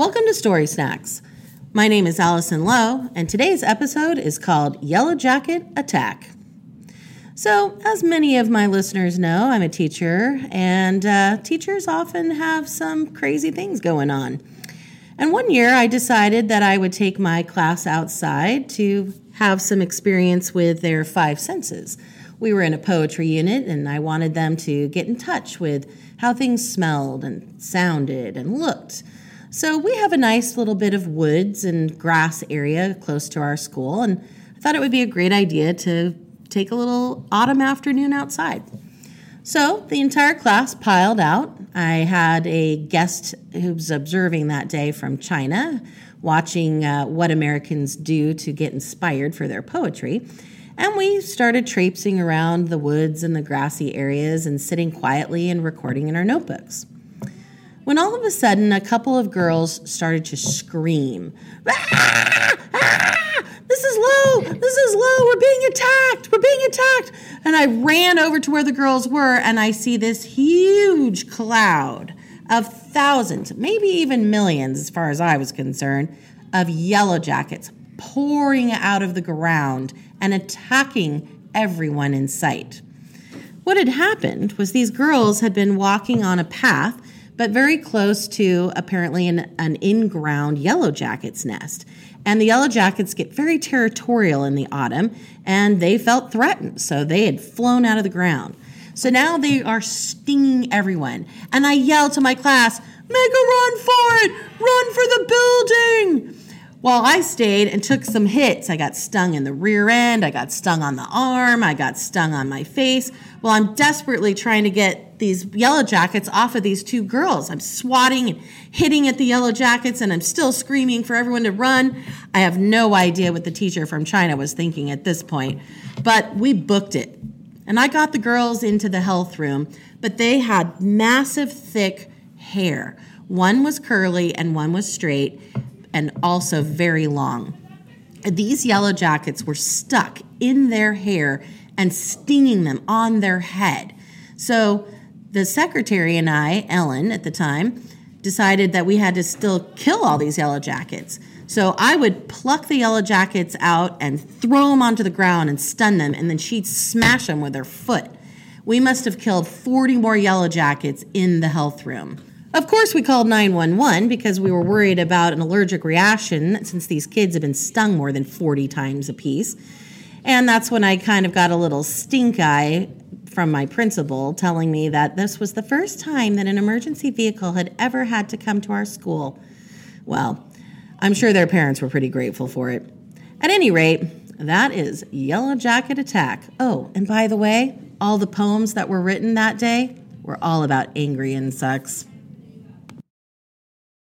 Welcome to Story Snacks. My name is Allison Lowe, and today's episode is called Yellow Jacket Attack. So, as many of my listeners know, I'm a teacher, and uh, teachers often have some crazy things going on. And one year I decided that I would take my class outside to have some experience with their five senses. We were in a poetry unit, and I wanted them to get in touch with how things smelled and sounded and looked. So we have a nice little bit of woods and grass area close to our school, and I thought it would be a great idea to take a little autumn afternoon outside. So the entire class piled out. I had a guest who was observing that day from China, watching uh, what Americans do to get inspired for their poetry. And we started traipsing around the woods and the grassy areas and sitting quietly and recording in our notebooks when all of a sudden a couple of girls started to scream. Ah, ah, Mrs. Lowe, this is low, we're being attacked, we're being attacked. And I ran over to where the girls were and I see this huge cloud of thousands, maybe even millions, as far as I was concerned, of yellow jackets pouring out of the ground and attacking everyone in sight. What had happened was these girls had been walking on a path but very close to apparently an, an in ground yellow jacket's nest. And the yellow jackets get very territorial in the autumn, and they felt threatened, so they had flown out of the ground. So now they are stinging everyone. And I yell to my class, Make a run for it! Run for the building! While I stayed and took some hits, I got stung in the rear end, I got stung on the arm, I got stung on my face. Well, I'm desperately trying to get these yellow jackets off of these two girls. I'm swatting and hitting at the yellow jackets, and I'm still screaming for everyone to run. I have no idea what the teacher from China was thinking at this point, but we booked it. And I got the girls into the health room, but they had massive, thick hair. One was curly and one was straight, and also very long. These yellow jackets were stuck in their hair and stinging them on their head. So the secretary and I, Ellen at the time, decided that we had to still kill all these yellow jackets. So I would pluck the yellow jackets out and throw them onto the ground and stun them, and then she'd smash them with her foot. We must have killed 40 more yellow jackets in the health room. Of course, we called 911 because we were worried about an allergic reaction since these kids had been stung more than 40 times apiece. And that's when I kind of got a little stink eye from my principal telling me that this was the first time that an emergency vehicle had ever had to come to our school. Well, I'm sure their parents were pretty grateful for it. At any rate, that is Yellow Jacket Attack. Oh, and by the way, all the poems that were written that day were all about angry insects.